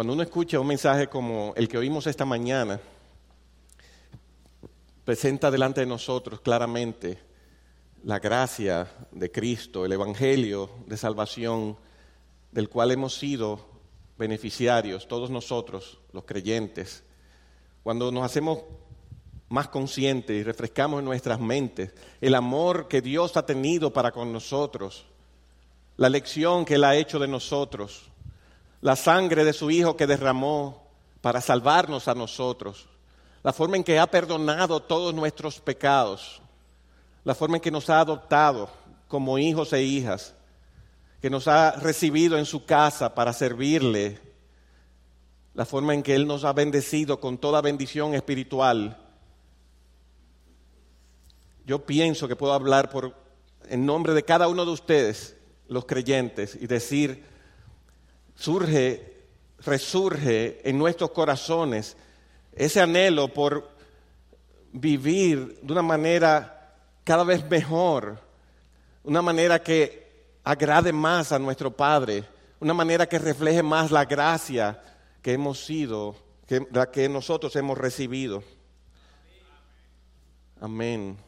Cuando uno escucha un mensaje como el que oímos esta mañana, presenta delante de nosotros claramente la gracia de Cristo, el Evangelio de salvación del cual hemos sido beneficiarios, todos nosotros, los creyentes. Cuando nos hacemos más conscientes y refrescamos en nuestras mentes el amor que Dios ha tenido para con nosotros, la lección que Él ha hecho de nosotros, la sangre de su Hijo que derramó para salvarnos a nosotros, la forma en que ha perdonado todos nuestros pecados, la forma en que nos ha adoptado como hijos e hijas, que nos ha recibido en su casa para servirle, la forma en que Él nos ha bendecido con toda bendición espiritual. Yo pienso que puedo hablar por, en nombre de cada uno de ustedes, los creyentes, y decir, surge, resurge en nuestros corazones ese anhelo por vivir de una manera cada vez mejor, una manera que agrade más a nuestro Padre, una manera que refleje más la gracia que hemos sido, que, la que nosotros hemos recibido. Amén.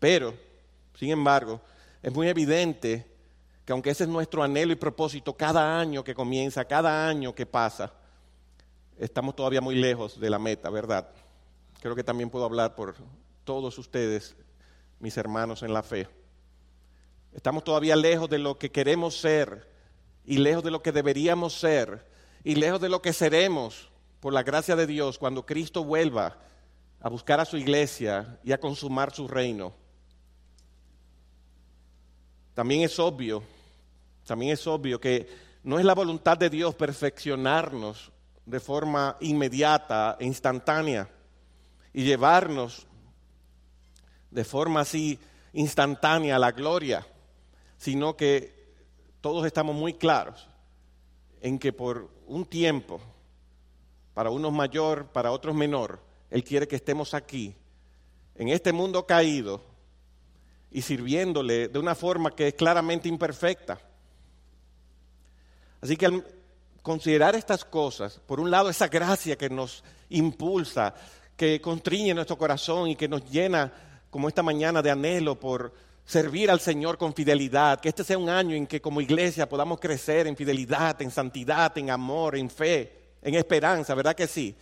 Pero, sin embargo, es muy evidente que aunque ese es nuestro anhelo y propósito cada año que comienza, cada año que pasa, estamos todavía muy lejos de la meta, ¿verdad? Creo que también puedo hablar por todos ustedes, mis hermanos en la fe. Estamos todavía lejos de lo que queremos ser y lejos de lo que deberíamos ser y lejos de lo que seremos por la gracia de Dios cuando Cristo vuelva a buscar a su iglesia y a consumar su reino. También es obvio, también es obvio que no es la voluntad de Dios perfeccionarnos de forma inmediata e instantánea y llevarnos de forma así instantánea a la gloria, sino que todos estamos muy claros en que por un tiempo, para unos mayor, para otros menor, Él quiere que estemos aquí, en este mundo caído, y sirviéndole de una forma que es claramente imperfecta. Así que al considerar estas cosas, por un lado esa gracia que nos impulsa, que constriñe nuestro corazón y que nos llena como esta mañana de anhelo por servir al Señor con fidelidad, que este sea un año en que como iglesia podamos crecer en fidelidad, en santidad, en amor, en fe, en esperanza, ¿verdad que sí?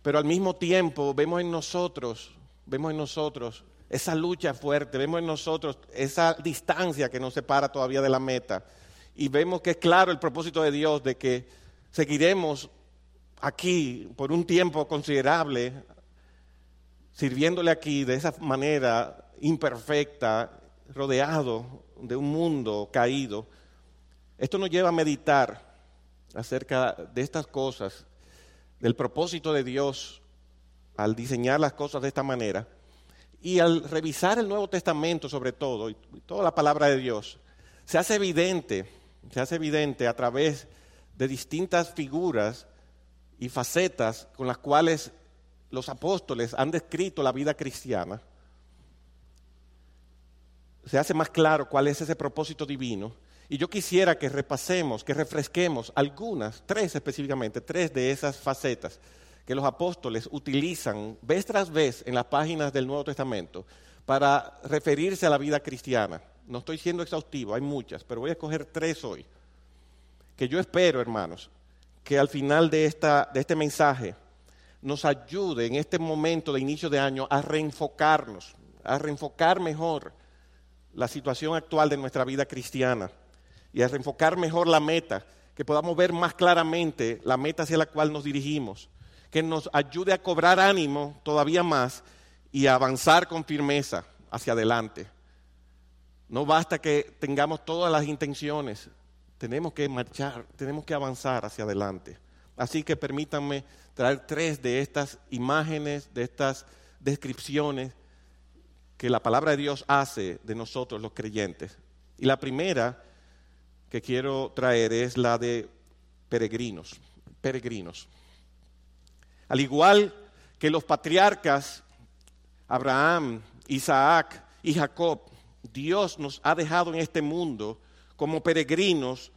Pero al mismo tiempo vemos en nosotros, vemos en nosotros esa lucha fuerte, vemos en nosotros esa distancia que nos separa todavía de la meta. Y vemos que es claro el propósito de Dios de que seguiremos aquí por un tiempo considerable, sirviéndole aquí de esa manera imperfecta, rodeado de un mundo caído. Esto nos lleva a meditar acerca de estas cosas, del propósito de Dios al diseñar las cosas de esta manera y al revisar el Nuevo Testamento sobre todo, y toda la palabra de Dios, se hace evidente, se hace evidente a través de distintas figuras y facetas con las cuales los apóstoles han descrito la vida cristiana, se hace más claro cuál es ese propósito divino. Y yo quisiera que repasemos, que refresquemos algunas, tres específicamente, tres de esas facetas que los apóstoles utilizan vez tras vez en las páginas del Nuevo Testamento para referirse a la vida cristiana. No estoy siendo exhaustivo, hay muchas, pero voy a escoger tres hoy. Que yo espero, hermanos, que al final de, esta, de este mensaje nos ayude en este momento de inicio de año a reenfocarnos, a reenfocar mejor la situación actual de nuestra vida cristiana y a reenfocar mejor la meta, que podamos ver más claramente la meta hacia la cual nos dirigimos que nos ayude a cobrar ánimo todavía más y a avanzar con firmeza hacia adelante. No basta que tengamos todas las intenciones, tenemos que marchar, tenemos que avanzar hacia adelante. Así que permítanme traer tres de estas imágenes, de estas descripciones que la palabra de Dios hace de nosotros los creyentes. Y la primera que quiero traer es la de peregrinos, peregrinos. Al igual que los patriarcas Abraham, Isaac y Jacob, Dios nos ha dejado en este mundo como peregrinos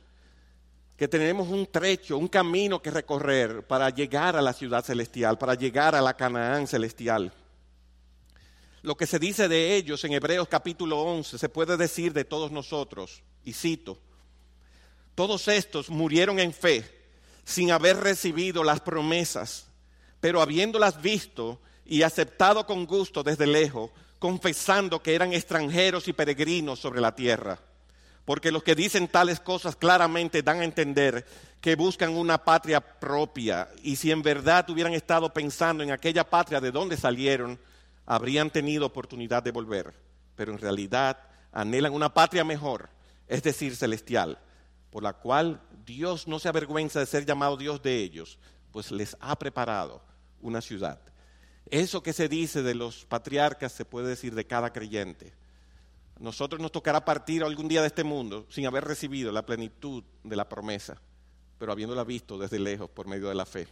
que tenemos un trecho, un camino que recorrer para llegar a la ciudad celestial, para llegar a la Canaán celestial. Lo que se dice de ellos en Hebreos capítulo 11 se puede decir de todos nosotros, y cito, todos estos murieron en fe sin haber recibido las promesas, pero habiéndolas visto y aceptado con gusto desde lejos, confesando que eran extranjeros y peregrinos sobre la tierra. Porque los que dicen tales cosas claramente dan a entender que buscan una patria propia y si en verdad hubieran estado pensando en aquella patria de donde salieron, habrían tenido oportunidad de volver. Pero en realidad anhelan una patria mejor, es decir, celestial por la cual Dios no se avergüenza de ser llamado Dios de ellos, pues les ha preparado una ciudad. Eso que se dice de los patriarcas se puede decir de cada creyente. Nosotros nos tocará partir algún día de este mundo sin haber recibido la plenitud de la promesa, pero habiéndola visto desde lejos por medio de la fe.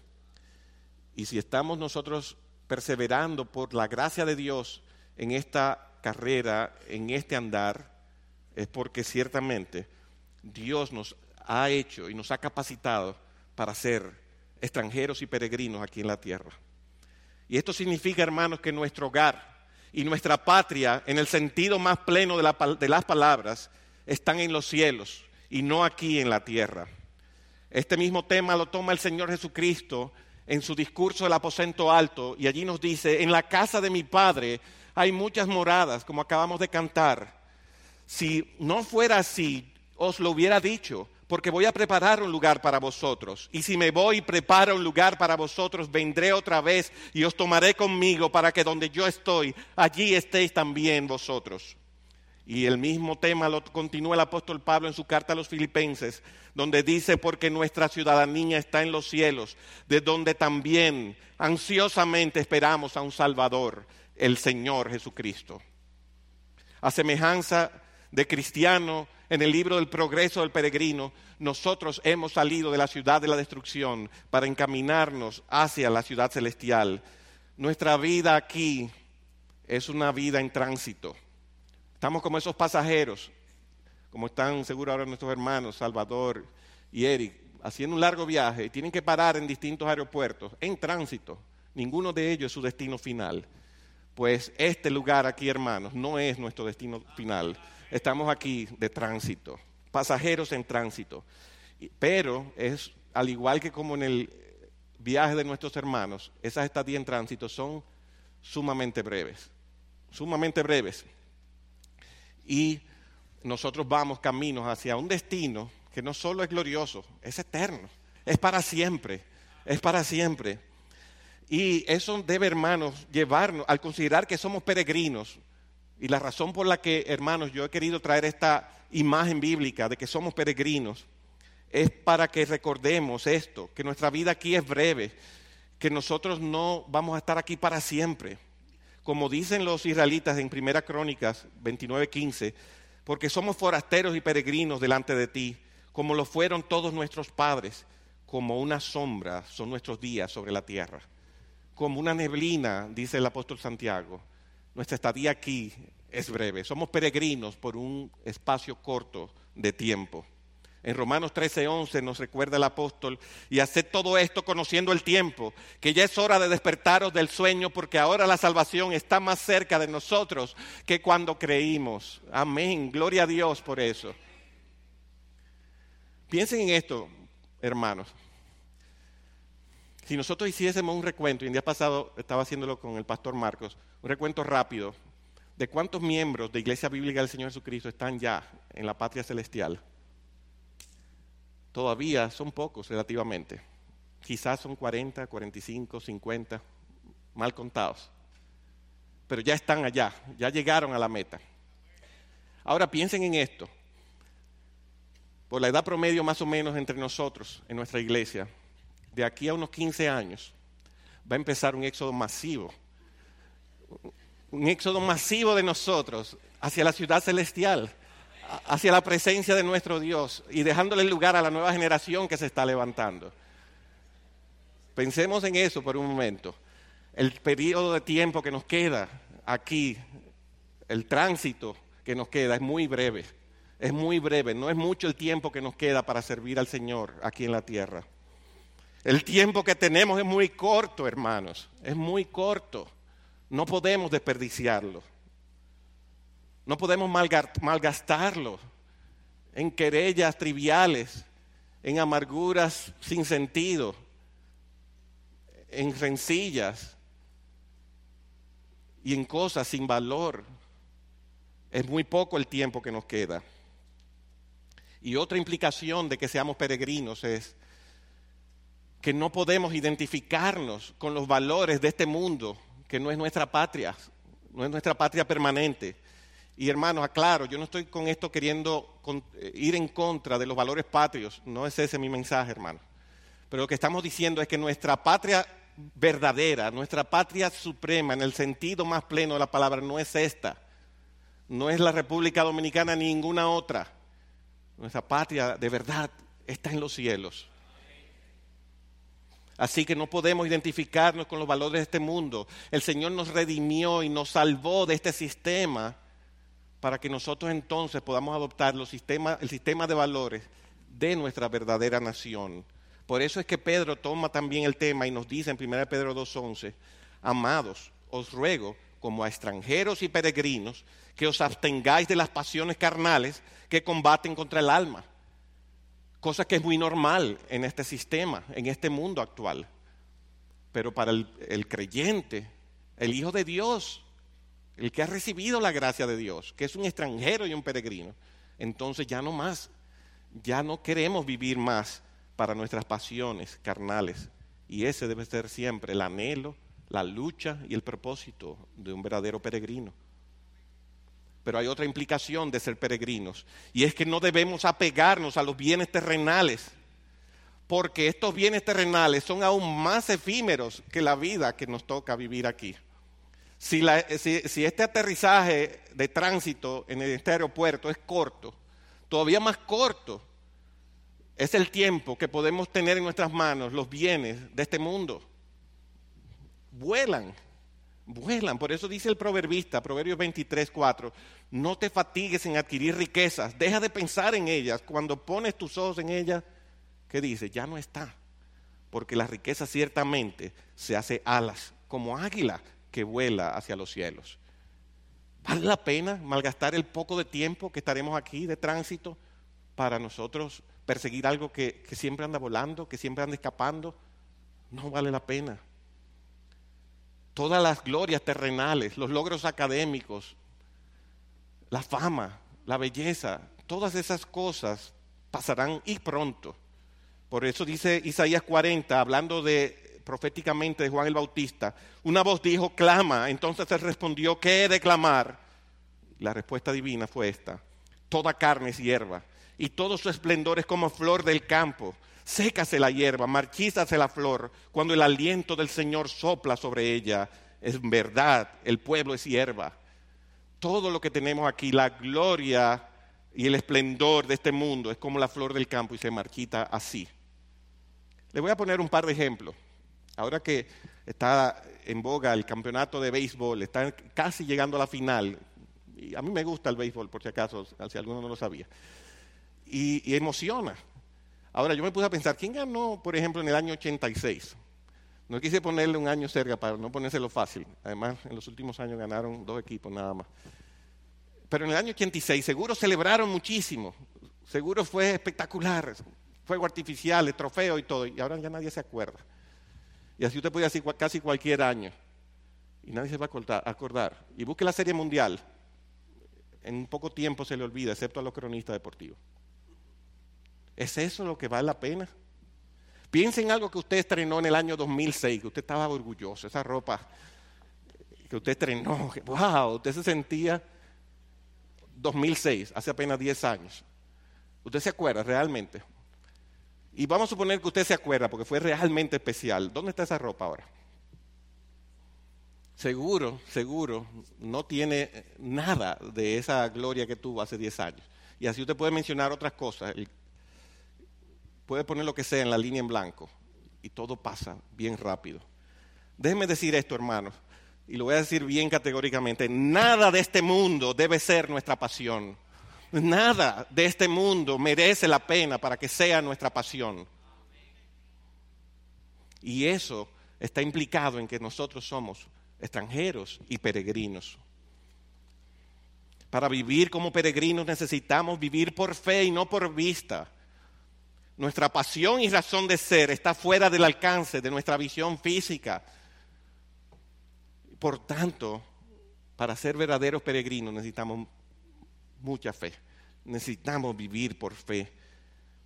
Y si estamos nosotros perseverando por la gracia de Dios en esta carrera, en este andar, es porque ciertamente Dios nos ha hecho y nos ha capacitado para ser extranjeros y peregrinos aquí en la tierra. Y esto significa, hermanos, que nuestro hogar y nuestra patria, en el sentido más pleno de, las palabras, están en los cielos y no aquí en la tierra. Este mismo tema lo toma el Señor Jesucristo en su discurso del aposento alto y allí nos dice, en la casa de mi Padre hay muchas moradas, como acabamos de cantar. Si no fuera así, os lo hubiera dicho, porque voy a preparar un lugar para vosotros. Y si me voy y preparo un lugar para vosotros, vendré otra vez y os tomaré conmigo para que donde yo estoy, allí estéis también vosotros. Y el mismo tema lo continúa el apóstol Pablo en su carta a los filipenses, donde dice, porque nuestra ciudadanía está en los cielos, de donde también ansiosamente esperamos a un Salvador, el Señor Jesucristo. A semejanza de cristiano, en el libro del progreso del peregrino, nosotros hemos salido de la ciudad de la destrucción para encaminarnos hacia la ciudad celestial. Nuestra vida aquí es una vida en tránsito. Estamos como esos pasajeros, como están seguro ahora nuestros hermanos Salvador y Eric, haciendo un largo viaje y tienen que parar en distintos aeropuertos en tránsito. Ninguno de ellos es su destino final. Pues este lugar aquí, hermanos, no es nuestro destino final estamos aquí de tránsito, pasajeros en tránsito. Pero es al igual que como en el viaje de nuestros hermanos, esas estadías en tránsito son sumamente breves, sumamente breves. Y nosotros vamos caminos hacia un destino que no solo es glorioso, es eterno, es para siempre, es para siempre. Y eso debe, hermanos, llevarnos, al considerar que somos peregrinos, y la razón por la que, hermanos, yo he querido traer esta imagen bíblica de que somos peregrinos es para que recordemos esto, que nuestra vida aquí es breve, que nosotros no vamos a estar aquí para siempre. Como dicen los israelitas en Primera Crónicas 29:15, porque somos forasteros y peregrinos delante de ti, como lo fueron todos nuestros padres, como una sombra son nuestros días sobre la tierra, como una neblina, dice el apóstol Santiago nuestra estadía aquí es breve. Somos peregrinos por un espacio corto de tiempo. En Romanos 13:11 nos recuerda el apóstol, y haced todo esto conociendo el tiempo, que ya es hora de despertaros del sueño, porque ahora la salvación está más cerca de nosotros que cuando creímos. Amén, gloria a Dios por eso. Piensen en esto, hermanos. Si nosotros hiciésemos un recuento, y el día pasado estaba haciéndolo con el pastor Marcos, un recuento rápido de cuántos miembros de Iglesia Bíblica del Señor Jesucristo están ya en la patria celestial. Todavía son pocos relativamente. Quizás son 40, 45, 50, mal contados. Pero ya están allá, ya llegaron a la meta. Ahora piensen en esto. Por la edad promedio más o menos entre nosotros en nuestra iglesia, de aquí a unos 15 años, va a empezar un éxodo masivo. Un éxodo masivo de nosotros hacia la ciudad celestial, hacia la presencia de nuestro Dios y dejándole lugar a la nueva generación que se está levantando. Pensemos en eso por un momento. El periodo de tiempo que nos queda aquí, el tránsito que nos queda es muy breve. es muy breve, no es mucho el tiempo que nos queda para servir al Señor aquí en la tierra. El tiempo que tenemos es muy corto, hermanos, es muy corto. No podemos desperdiciarlo. No podemos malgastarlo en querellas triviales, en amarguras sin sentido, en rencillas y en cosas sin valor. Es muy poco el tiempo que nos queda. Y otra implicación de que seamos peregrinos es que no podemos identificarnos con los valores de este mundo, que no es nuestra patria, no es nuestra patria permanente. Y hermanos, aclaro, yo no estoy con esto queriendo eh, ir en contra de los valores patrios, no es ese mi mensaje, hermano. Pero lo que estamos diciendo es que nuestra patria verdadera, nuestra patria suprema, en el sentido más pleno de la palabra, no es esta. No es la República Dominicana ni ninguna otra. Nuestra patria de verdad está en los cielos. Así que no podemos identificarnos con los valores de este mundo. El Señor nos redimió y nos salvó de este sistema para que nosotros entonces podamos adoptar los sistemas, el sistema de valores de nuestra verdadera nación. Por eso es que Pedro toma también el tema y nos dice en 1 Pedro 2.11, amados, os ruego como a extranjeros y peregrinos que os abstengáis de las pasiones carnales que combaten contra el alma. Cosa que es muy normal en este sistema, en este mundo actual. Pero para el, el creyente, el Hijo de Dios, el que ha recibido la gracia de Dios, que es un extranjero y un peregrino, entonces ya no más, ya no queremos vivir más para nuestras pasiones carnales. Y ese debe ser siempre el anhelo, la lucha y el propósito de un verdadero peregrino. Pero hay otra implicación de ser peregrinos, y es que no debemos apegarnos a los bienes terrenales, porque estos bienes terrenales son aún más efímeros que la vida que nos toca vivir aquí. Si, este aterrizaje de tránsito en este aeropuerto es corto, todavía más corto es el tiempo que podemos tener en nuestras manos los bienes de este mundo. Vuelan, vuelan. Por eso dice el proverbista, Proverbios 23, 4, no te fatigues en adquirir riquezas, deja de pensar en ellas. Cuando pones tus ojos en ellas, ¿qué dice? Ya no está. Porque la riqueza ciertamente se hace alas, como águila que vuela hacia los cielos. ¿Vale la pena malgastar el poco de tiempo que estaremos aquí de tránsito para nosotros perseguir algo que, que siempre anda volando, que siempre anda escapando? No vale la pena. Todas las glorias terrenales, los logros académicos, la fama, la belleza, todas esas cosas pasarán y pronto. Por eso dice Isaías 40, hablando de proféticamente de Juan el Bautista, una voz dijo, clama. Entonces él respondió, ¿qué he de clamar? La respuesta divina fue esta, toda carne es hierba y todo su esplendor es como flor del campo. Sécase la hierba, marchízase la flor, cuando el aliento del Señor sopla sobre ella. Es verdad, el pueblo es hierba. Todo lo que tenemos aquí, la gloria y el esplendor de este mundo es como la flor del campo y se marchita así. Le voy a poner un par de ejemplos. Ahora que está en boga el campeonato de béisbol, está casi llegando a la final. Y a mí me gusta el béisbol, por si acaso, si alguno no lo sabía. Y, emociona. Ahora, yo me puse a pensar, ¿quién ganó, por ejemplo, en el año 86? No quise ponerle un año cerca para no ponérselo fácil. Además, en los últimos años ganaron dos equipos nada más. Pero en el año 86 seguro celebraron muchísimo. Seguro fue espectacular. Fuego artificial, trofeo y todo. Y ahora ya nadie se acuerda. Y así usted puede decir casi cualquier año. Y nadie se va a acordar. Y busque la Serie Mundial. En poco tiempo se le olvida, excepto a los cronistas deportivos. ¿Es eso lo que vale la pena? Piense en algo que usted estrenó en el año 2006, que usted estaba orgulloso, esa ropa que usted estrenó, wow, usted se sentía 2006, hace apenas 10 años. ¿Usted se acuerda realmente? Y vamos a suponer que usted se acuerda porque fue realmente especial. ¿Dónde está esa ropa ahora? Seguro, seguro, no tiene nada de esa gloria que tuvo hace 10 años. Y así usted puede mencionar otras cosas. Puede poner lo que sea en la línea en blanco y todo pasa bien rápido. Déjeme decir esto, hermanos, y lo voy a decir bien categóricamente. Nada de este mundo debe ser nuestra pasión. Nada de este mundo merece la pena para que sea nuestra pasión. Y eso está implicado en que nosotros somos extranjeros y peregrinos. Para vivir como peregrinos necesitamos vivir por fe y no por vista. Nuestra pasión y razón de ser está fuera del alcance de nuestra visión física. Por tanto, para ser verdaderos peregrinos necesitamos mucha fe. Necesitamos vivir por fe.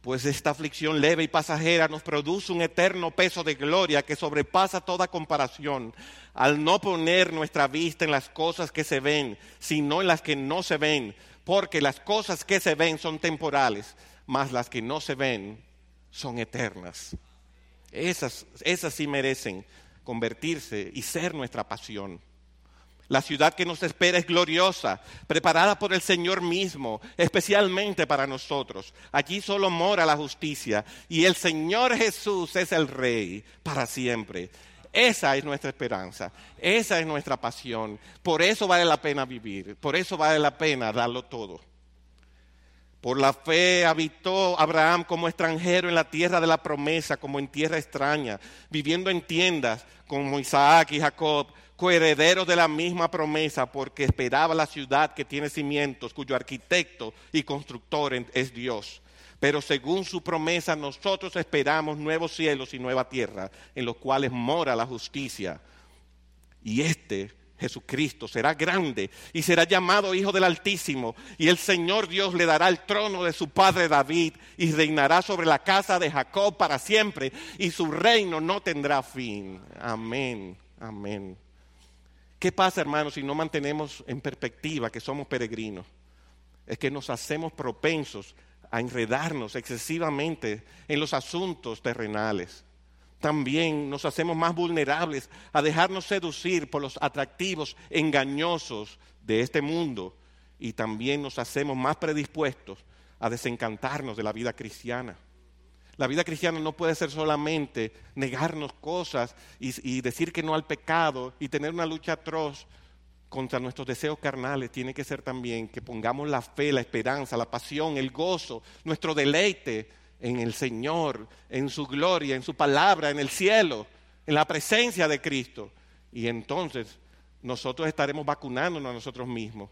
Pues esta aflicción leve y pasajera nos produce un eterno peso de gloria que sobrepasa toda comparación al no poner nuestra vista en las cosas que se ven, sino en las que no se ven. Porque las cosas que se ven son temporales, mas las que no se ven son eternas. Esas, esas sí merecen convertirse y ser nuestra pasión. La ciudad que nos espera es gloriosa, preparada por el Señor mismo, especialmente para nosotros. Allí solo mora la justicia y el Señor Jesús es el Rey para siempre. Esa es nuestra esperanza, esa es nuestra pasión. Por eso vale la pena vivir, por eso vale la pena darlo todo. Por la fe habitó Abraham como extranjero en la tierra de la promesa, como en tierra extraña, viviendo en tiendas como Isaac y Jacob, coherederos de la misma promesa, porque esperaba la ciudad que tiene cimientos, cuyo arquitecto y constructor es Dios. Pero según su promesa, nosotros esperamos nuevos cielos y nueva tierra, en los cuales mora la justicia. Y este Jesucristo será grande y será llamado Hijo del Altísimo y el Señor Dios le dará el trono de su padre David y reinará sobre la casa de Jacob para siempre y su reino no tendrá fin. Amén, amén. ¿Qué pasa, hermanos, si no mantenemos en perspectiva que somos peregrinos? Es que nos hacemos propensos a enredarnos excesivamente en los asuntos terrenales también nos hacemos más vulnerables a dejarnos seducir por los atractivos engañosos de este mundo y también nos hacemos más predispuestos a desencantarnos de la vida cristiana. La vida cristiana no puede ser solamente negarnos cosas y, decir que no al pecado y tener una lucha atroz contra nuestros deseos carnales. Tiene que ser también que pongamos la fe, la esperanza, la pasión, el gozo, nuestro deleite en el Señor, en su gloria, en su palabra, en el cielo, en la presencia de Cristo. Y entonces nosotros estaremos vacunándonos a nosotros mismos,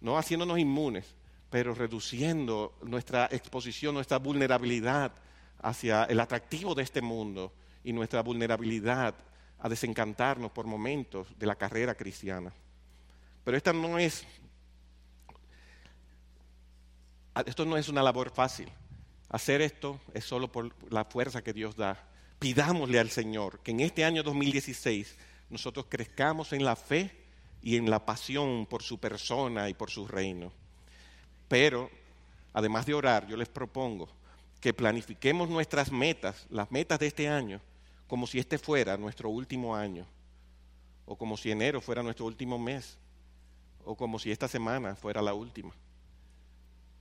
no haciéndonos inmunes, pero reduciendo nuestra exposición, nuestra vulnerabilidad hacia el atractivo de este mundo y nuestra vulnerabilidad a desencantarnos por momentos de la carrera cristiana. Pero esta no es, esto no es una labor fácil. Hacer esto es solo por la fuerza que Dios da. Pidámosle al Señor que en este año 2016 nosotros crezcamos en la fe y en la pasión por su persona y por su reino. Pero, además de orar, yo les propongo que planifiquemos nuestras metas, las metas de este año, como si este fuera nuestro último año, o como si enero fuera nuestro último mes, o como si esta semana fuera la última.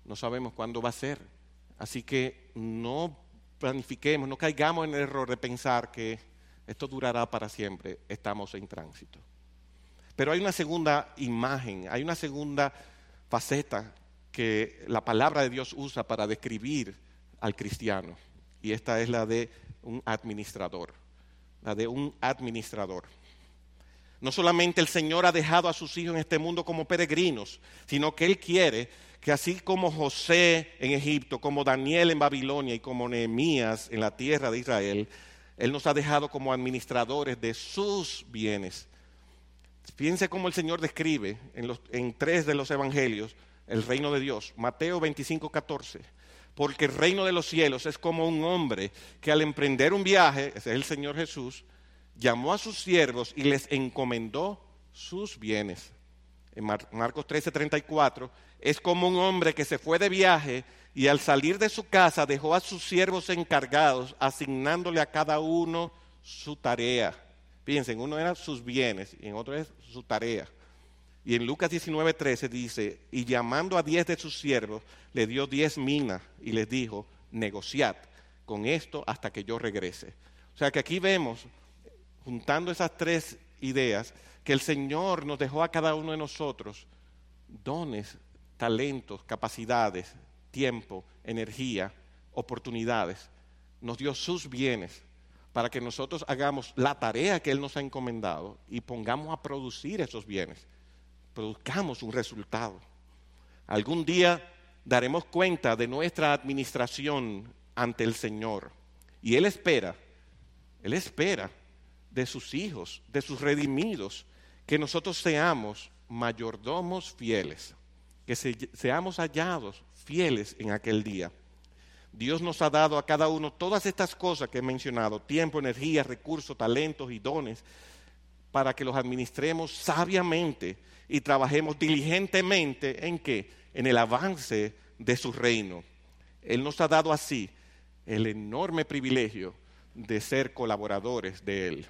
No sabemos cuándo va a ser, Así que no planifiquemos, no caigamos en el error de pensar que esto durará para siempre, estamos en tránsito. Pero hay una segunda imagen, hay una segunda faceta que la palabra de Dios usa para describir al cristiano, y esta es la de un administrador, la de un administrador. No solamente el Señor ha dejado a sus hijos en este mundo como peregrinos, sino que Él quiere que así como José en Egipto, como Daniel en Babilonia y como Nehemías en la tierra de Israel, Él nos ha dejado como administradores de sus bienes. Fíjense cómo el Señor describe en, en tres de los evangelios el reino de Dios. Mateo 25, 14. Porque el reino de los cielos es como un hombre que al emprender un viaje, ese es el Señor Jesús, llamó a sus siervos y les encomendó sus bienes. En Marcos 13, 34 es como un hombre que se fue de viaje y al salir de su casa dejó a sus siervos encargados, asignándole a cada uno su tarea. Fíjense, en uno eran sus bienes y en otro es su tarea. Y en Lucas 19:13 dice, y llamando a diez de sus siervos, le dio diez minas y les dijo, negociad con esto hasta que yo regrese. O sea que aquí vemos, juntando esas tres ideas, que el Señor nos dejó a cada uno de nosotros dones talentos, capacidades, tiempo, energía, oportunidades. Nos dio sus bienes para que nosotros hagamos la tarea que Él nos ha encomendado y pongamos a producir esos bienes, produzcamos un resultado. Algún día daremos cuenta de nuestra administración ante el Señor y Él espera, Él espera de sus hijos, de sus redimidos, que nosotros seamos mayordomos fieles, que seamos hallados fieles en aquel día. Dios nos ha dado a cada uno todas estas cosas que he mencionado, tiempo, energía, recursos, talentos y dones, para que los administremos sabiamente y trabajemos diligentemente en qué? En el avance de su reino. Él nos ha dado así el enorme privilegio de ser colaboradores de Él.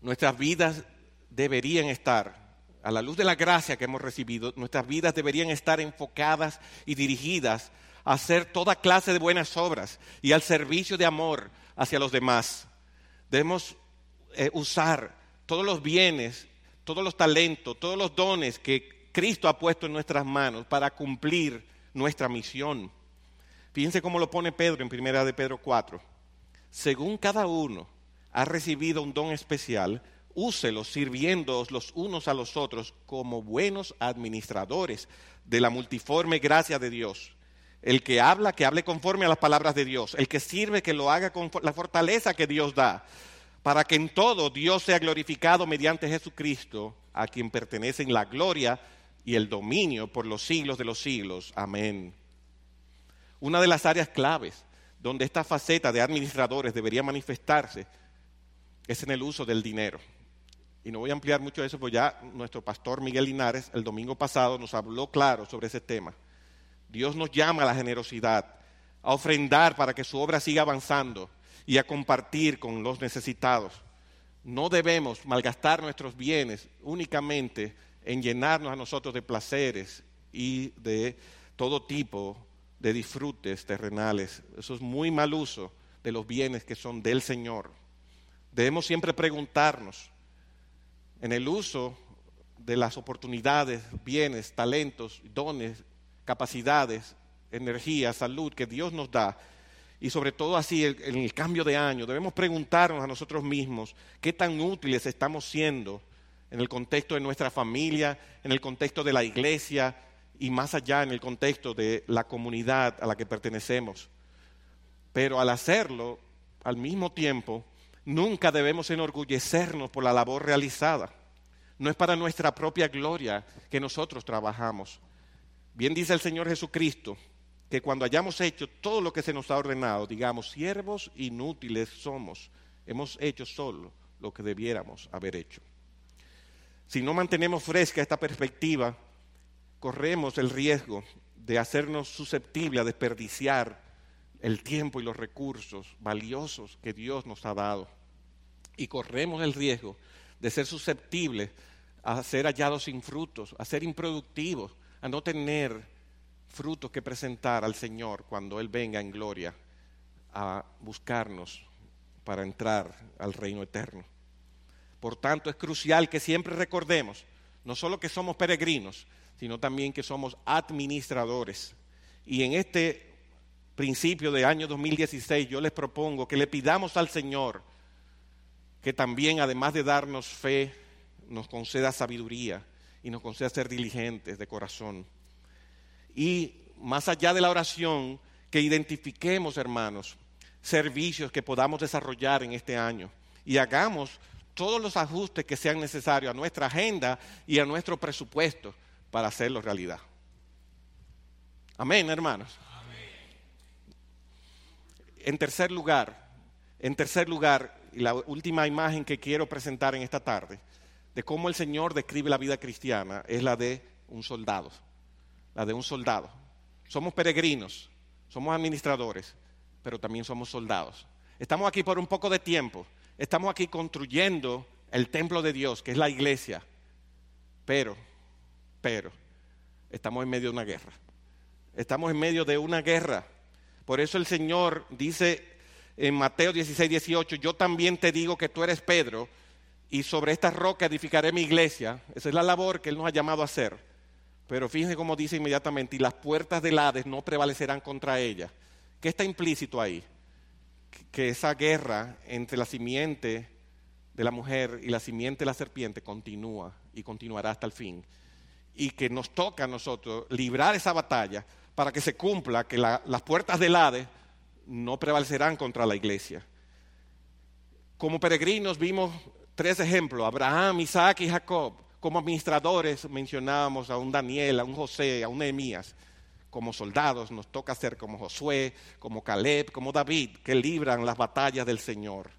Nuestras vidas deberían estar, a la luz de la gracia que hemos recibido, nuestras vidas deberían estar enfocadas y dirigidas a hacer toda clase de buenas obras y al servicio de amor hacia los demás. Debemos eh, usar todos los bienes, todos los talentos, todos los dones que Cristo ha puesto en nuestras manos para cumplir nuestra misión. Fíjense cómo lo pone Pedro en primera de Pedro 4. Según cada uno ha recibido un don especial, úselos sirviéndoos los unos a los otros como buenos administradores de la multiforme gracia de Dios. El que habla, que hable conforme a las palabras de Dios. El que sirve, que lo haga con la fortaleza que Dios da. Para que en todo Dios sea glorificado mediante Jesucristo, a quien pertenecen la gloria y el dominio por los siglos de los siglos. Amén. Una de las áreas claves donde esta faceta de administradores debería manifestarse es en el uso del dinero. Y no voy a ampliar mucho eso, porque ya nuestro pastor Miguel Linares el domingo pasado nos habló claro sobre ese tema. Dios nos llama a la generosidad, a ofrendar para que su obra siga avanzando y a compartir con los necesitados. No debemos malgastar nuestros bienes únicamente en llenarnos a nosotros de placeres y de todo tipo de disfrutes terrenales. Eso es muy mal uso de los bienes que son del Señor. Debemos siempre preguntarnos en el uso de las oportunidades, bienes, talentos, dones, capacidades, energía, salud que Dios nos da, y sobre todo así en el cambio de año, debemos preguntarnos a nosotros mismos qué tan útiles estamos siendo en el contexto de nuestra familia, en el contexto de la iglesia y más allá en el contexto de la comunidad a la que pertenecemos. Pero al hacerlo, al mismo tiempo, nunca debemos enorgullecernos por la labor realizada. No es para nuestra propia gloria que nosotros trabajamos. Bien dice el Señor Jesucristo que cuando hayamos hecho todo lo que se nos ha ordenado, digamos, siervos inútiles somos, hemos hecho solo lo que debiéramos haber hecho. Si no mantenemos fresca esta perspectiva, corremos el riesgo de hacernos susceptibles a desperdiciar el tiempo y los recursos valiosos que Dios nos ha dado. Y corremos el riesgo de ser susceptibles a ser hallados sin frutos, a ser improductivos, a no tener frutos que presentar al Señor cuando Él venga en gloria a buscarnos para entrar al reino eterno. Por tanto, es crucial que siempre recordemos, no solo que somos peregrinos, sino también que somos administradores. Y en este principio de año 2016 yo les propongo que le pidamos al Señor que también, además de darnos fe, nos conceda sabiduría y nos conceda ser diligentes de corazón. Y más allá de la oración, que identifiquemos, hermanos, servicios que podamos desarrollar en este año y hagamos todos los ajustes que sean necesarios a nuestra agenda y a nuestro presupuesto para hacerlo realidad. Amén, hermanos. En tercer lugar, en tercer lugar, la última imagen que quiero presentar en esta tarde, de cómo el Señor describe la vida cristiana, es la de un soldado, la de un soldado. Somos peregrinos, somos administradores, pero también somos soldados. Estamos aquí por un poco de tiempo, Estamos aquí construyendo el templo de Dios, que es la iglesia. Pero, pero, estamos en medio de una guerra. Estamos en medio de una guerra. Por eso el Señor dice en Mateo 16, 18, yo también te digo que tú eres Pedro y sobre esta roca edificaré mi iglesia. Esa es la labor que Él nos ha llamado a hacer. Pero fíjense cómo dice inmediatamente, y las puertas del Hades no prevalecerán contra ella. ¿Qué está implícito ahí? Que esa guerra entre la simiente de la mujer y la simiente de la serpiente continúa y continuará hasta el fin. Y que nos toca a nosotros librar esa batalla para que se cumpla que las puertas del Hades no prevalecerán contra la iglesia. Como peregrinos vimos tres ejemplos, Abraham, Isaac y Jacob. Como administradores mencionábamos a un Daniel, a un José, a un Nehemías. Como soldados nos toca ser como Josué, como Caleb, como David, que libran las batallas del Señor.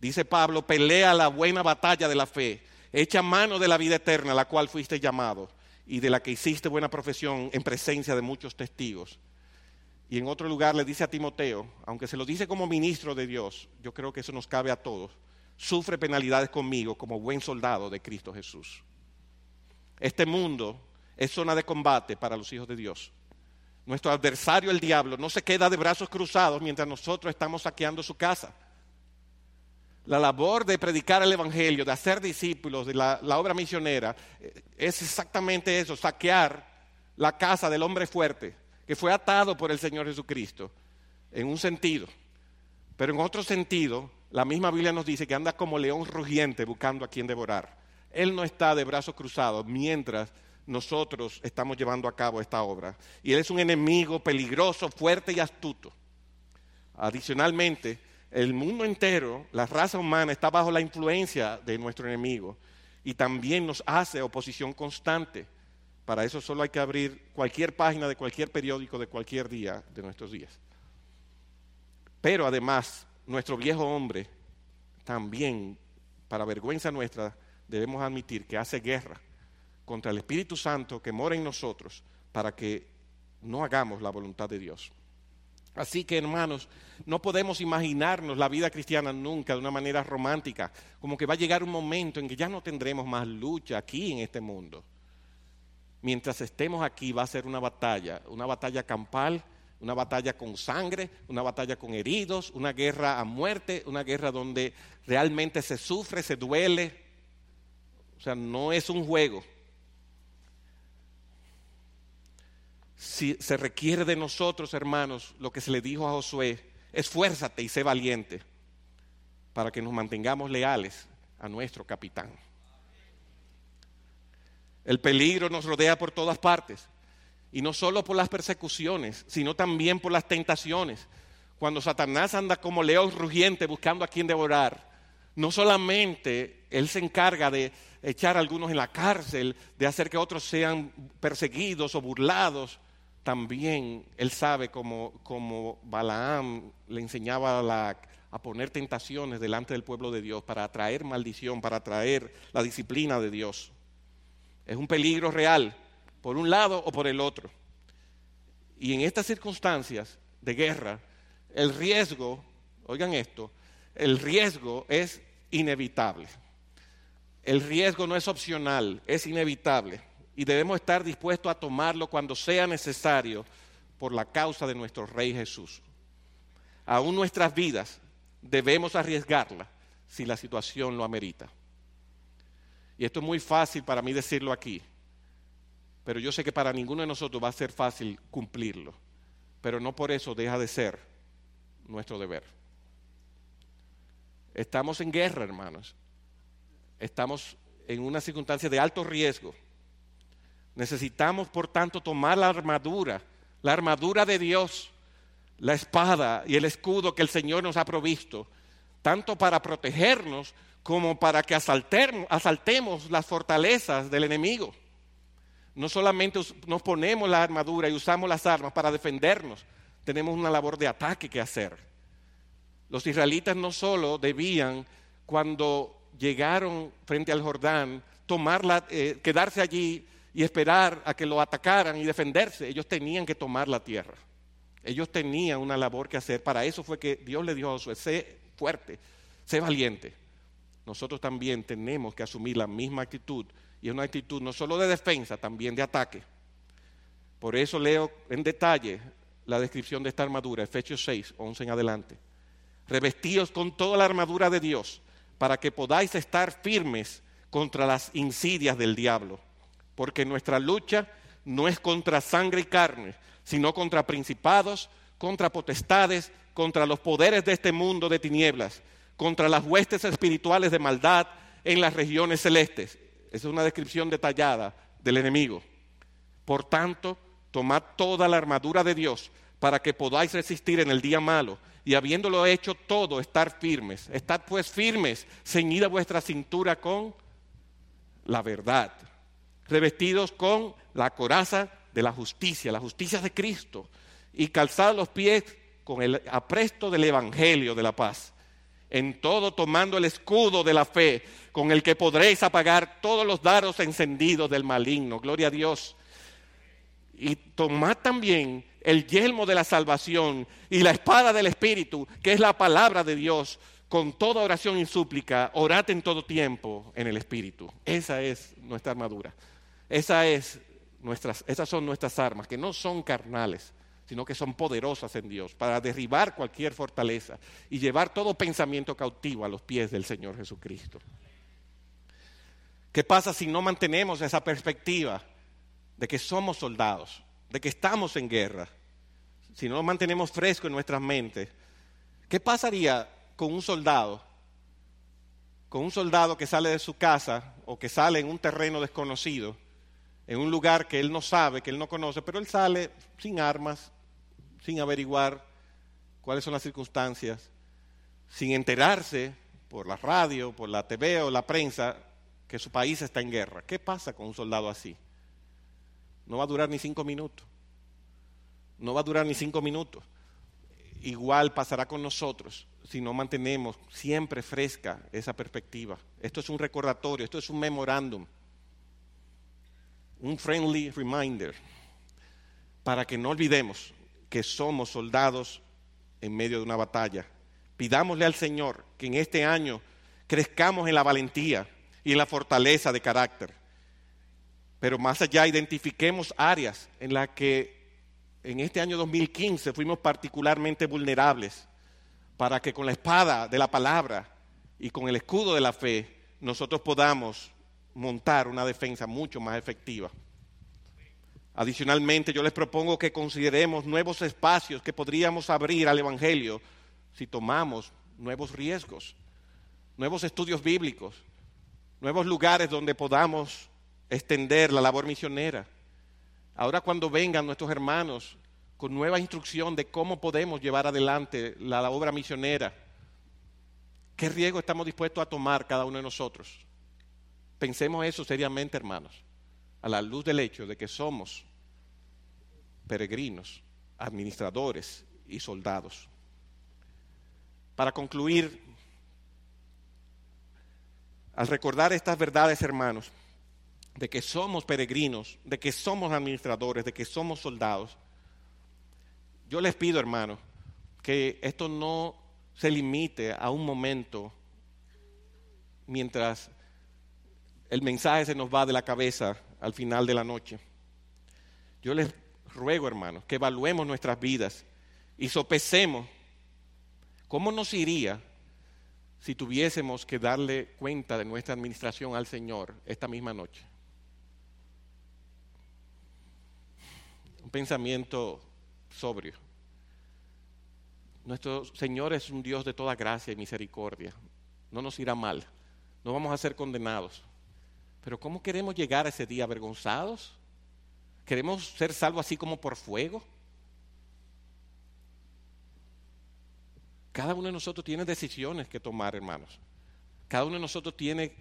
Dice Pablo, pelea la buena batalla de la fe, echa mano de la vida eterna, a la cual fuiste llamado y de la que hiciste buena profesión en presencia de muchos testigos. Y en otro lugar le dice a Timoteo, aunque se lo dice como ministro de Dios, yo creo que eso nos cabe a todos, sufre penalidades conmigo como buen soldado de Cristo Jesús. Este mundo es zona de combate para los hijos de Dios. Nuestro adversario, el diablo, no se queda de brazos cruzados mientras nosotros estamos saqueando su casa. La labor de predicar el Evangelio, de hacer discípulos, de la, obra misionera, eh, es exactamente eso, saquear la casa del hombre fuerte, que fue atado por el Señor Jesucristo, en un sentido. Pero en otro sentido, la misma Biblia nos dice que anda como león rugiente buscando a quien devorar. Él no está de brazos cruzados mientras nosotros estamos llevando a cabo esta obra. Y Él es un enemigo peligroso, fuerte y astuto. Adicionalmente, el mundo entero, la raza humana, está bajo la influencia de nuestro enemigo y también nos hace oposición constante. Para eso solo hay que abrir cualquier página de cualquier periódico de cualquier día de nuestros días. Pero además, nuestro viejo hombre también, para vergüenza nuestra, debemos admitir que hace guerra contra el Espíritu Santo que mora en nosotros para que no hagamos la voluntad de Dios. Así que hermanos, no podemos imaginarnos la vida cristiana nunca de una manera romántica, como que va a llegar un momento en que ya no tendremos más lucha aquí en este mundo mientras estemos aquí va a ser una batalla, una batalla campal, una batalla con sangre, una batalla con heridos, una guerra a muerte, una guerra donde realmente se sufre, se duele. O sea, no es un juego. Si se requiere de nosotros, hermanos, lo que se le dijo a Josué, esfuérzate y sé valiente para que nos mantengamos leales a nuestro capitán. El peligro nos rodea por todas partes. Y no solo por las persecuciones, sino también por las tentaciones. Cuando Satanás anda como león rugiente buscando a quien devorar, no solamente él se encarga de echar a algunos en la cárcel, de hacer que otros sean perseguidos o burlados, también él sabe como, Balaam le enseñaba a poner tentaciones delante del pueblo de Dios para atraer maldición, para atraer la disciplina de Dios. Es un peligro real, por un lado o por el otro. Y en estas circunstancias de guerra, el riesgo, oigan esto, el riesgo es inevitable. El riesgo no es opcional, es inevitable. Y debemos estar dispuestos a tomarlo cuando sea necesario por la causa de nuestro Rey Jesús. Aún nuestras vidas debemos arriesgarla si la situación lo amerita. Y esto es muy fácil para mí decirlo aquí, pero yo sé que para ninguno de nosotros va a ser fácil cumplirlo, pero no por eso deja de ser nuestro deber. Estamos en guerra, hermanos. Estamos en una circunstancia de alto riesgo. Necesitamos, por tanto, tomar la armadura, la armadura de Dios, la espada y el escudo que el Señor nos ha provisto, tanto para protegernos como para que asaltemos, las fortalezas del enemigo. No solamente nos ponemos la armadura y usamos las armas para defendernos, tenemos una labor de ataque que hacer. Los israelitas no solo debían, cuando llegaron frente al Jordán, tomarla, eh, quedarse allí y esperar a que lo atacaran y defenderse, ellos tenían que tomar la tierra. Ellos tenían una labor que hacer. Para eso fue que Dios le dijo a Josué, sé fuerte, sé valiente nosotros también tenemos que asumir la misma actitud y es una actitud no solo de defensa, también de ataque. Por eso leo en detalle la descripción de esta armadura, Efesios 6, 11 en adelante. Revestíos con toda la armadura de Dios para que podáis estar firmes contra las insidias del diablo, porque nuestra lucha no es contra sangre y carne, sino contra principados, contra potestades, contra los poderes de este mundo de tinieblas, contra las huestes espirituales de maldad en las regiones celestes. Esa es una descripción detallada del enemigo. Por tanto, tomad toda la armadura de Dios para que podáis resistir en el día malo y habiéndolo hecho todo, estar firmes. Estad pues firmes, ceñida vuestra cintura con la verdad, revestidos con la coraza de la justicia, la justicia de Cristo, y calzad los pies con el apresto del Evangelio de la paz. En todo tomando el escudo de la fe, con el que podréis apagar todos los daros encendidos del maligno. Gloria a Dios. Y tomad también el yelmo de la salvación y la espada del Espíritu, que es la palabra de Dios, con toda oración y súplica, orad en todo tiempo en el Espíritu. Esa es nuestra armadura. Esas son nuestras armas, que no son carnales, sino que son poderosas en Dios, para derribar cualquier fortaleza y llevar todo pensamiento cautivo a los pies del Señor Jesucristo. ¿Qué pasa si no mantenemos esa perspectiva de que somos soldados? de que estamos en guerra, si no lo mantenemos fresco en nuestras mentes, ¿qué pasaría con un soldado? Con un soldado que sale de su casa o que sale en un terreno desconocido, en un lugar que él no sabe, que él no conoce, pero él sale sin armas, sin averiguar cuáles son las circunstancias, sin enterarse por la radio, por la TV o la prensa que su país está en guerra. ¿Qué pasa con un soldado así? No va a durar ni cinco minutos. No va a durar ni cinco minutos. Igual pasará con nosotros si no mantenemos siempre fresca esa perspectiva. Esto es un recordatorio, esto es un memorándum, un friendly reminder, para que no olvidemos que somos soldados en medio de una batalla. Pidámosle al Señor que en este año crezcamos en la valentía y en la fortaleza de carácter pero más allá, identifiquemos áreas en las que en este año 2015 fuimos particularmente vulnerables para que con la espada de la palabra y con el escudo de la fe nosotros podamos montar una defensa mucho más efectiva. Adicionalmente, yo les propongo que consideremos nuevos espacios que podríamos abrir al Evangelio si tomamos nuevos riesgos, nuevos estudios bíblicos, nuevos lugares donde podamos extender la labor misionera. Ahora cuando vengan nuestros hermanos con nueva instrucción de cómo podemos llevar adelante la obra misionera, ¿qué riesgo estamos dispuestos a tomar cada uno de nosotros? Pensemos eso seriamente, hermanos, a la luz del hecho de que somos peregrinos, administradores y soldados. Para concluir, al recordar estas verdades, hermanos, de que somos peregrinos, de que somos administradores, de que somos soldados, yo les pido, hermanos, que esto no se limite a un momento mientras el mensaje se nos va de la cabeza al final de la noche. Yo les ruego, hermanos, que evaluemos nuestras vidas y sopesemos cómo nos iría si tuviésemos que darle cuenta de nuestra administración al Señor esta misma noche. un pensamiento sobrio. Nuestro Señor es un Dios de toda gracia y misericordia. No nos irá mal. No vamos a ser condenados. Pero ¿cómo queremos llegar a ese día avergonzados? ¿Queremos ser salvos así como por fuego? Cada uno de nosotros tiene decisiones que tomar, hermanos. Cada uno de nosotros tiene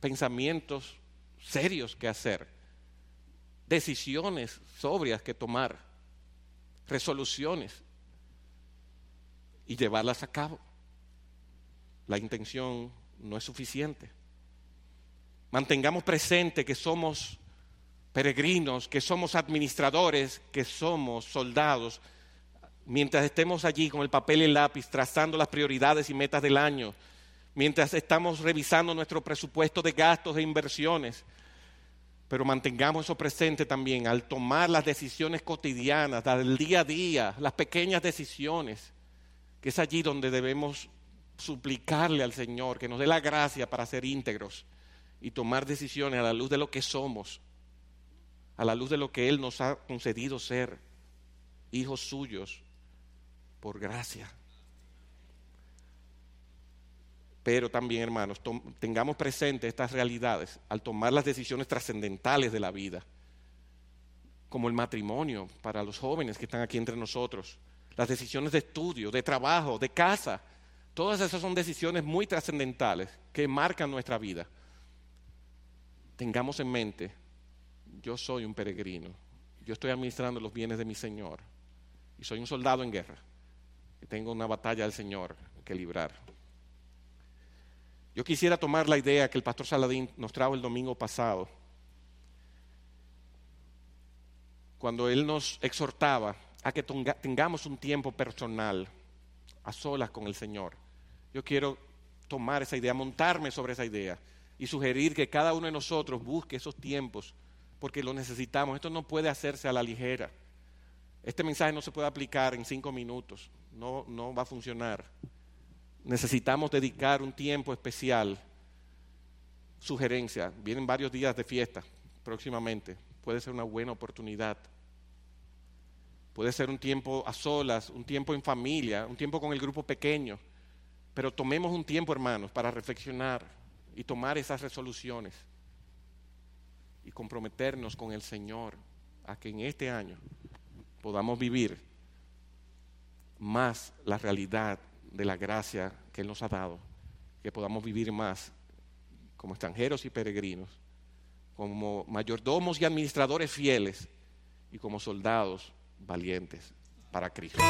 pensamientos serios que hacer decisiones sobrias que tomar, resoluciones y llevarlas a cabo. La intención no es suficiente. Mantengamos presente que somos peregrinos, que somos administradores, que somos soldados, mientras estemos allí con el papel y el lápiz trazando las prioridades y metas del año, mientras estamos revisando nuestro presupuesto de gastos e inversiones, pero mantengamos eso presente también al tomar las decisiones cotidianas, del día a día, las pequeñas decisiones, que es allí donde debemos suplicarle al Señor que nos dé la gracia para ser íntegros y tomar decisiones a la luz de lo que somos. a la luz de lo que Él nos ha concedido ser hijos suyos por gracia. Pero también, hermanos, tengamos presente estas realidades al tomar las decisiones trascendentales de la vida, como el matrimonio para los jóvenes que están aquí entre nosotros, las decisiones de estudio, de trabajo, de casa. Todas esas son decisiones muy trascendentales que marcan nuestra vida. Tengamos en mente, yo soy un peregrino, yo estoy administrando los bienes de mi Señor y soy un soldado en guerra, y tengo una batalla del Señor que librar. Yo quisiera tomar la idea que el pastor Saladín nos trajo el domingo pasado, cuando él nos exhortaba a que tengamos un tiempo personal a solas con el Señor. Yo quiero tomar esa idea, montarme sobre esa idea y sugerir que cada uno de nosotros busque esos tiempos porque lo necesitamos. Esto no puede hacerse a la ligera. Este mensaje no se puede aplicar en cinco minutos, no, no va a funcionar necesitamos dedicar un tiempo especial. Sugerencia, vienen varios días de fiesta próximamente, puede ser una buena oportunidad. Puede ser un tiempo a solas, un tiempo en familia, un tiempo con el grupo pequeño. Pero tomemos un tiempo, hermanos, para reflexionar y tomar esas resoluciones y comprometernos con el Señor a que en este año podamos vivir más la realidad de la gracia que Él nos ha dado, que podamos vivir más como extranjeros y peregrinos, como mayordomos y administradores fieles y como soldados valientes para Cristo.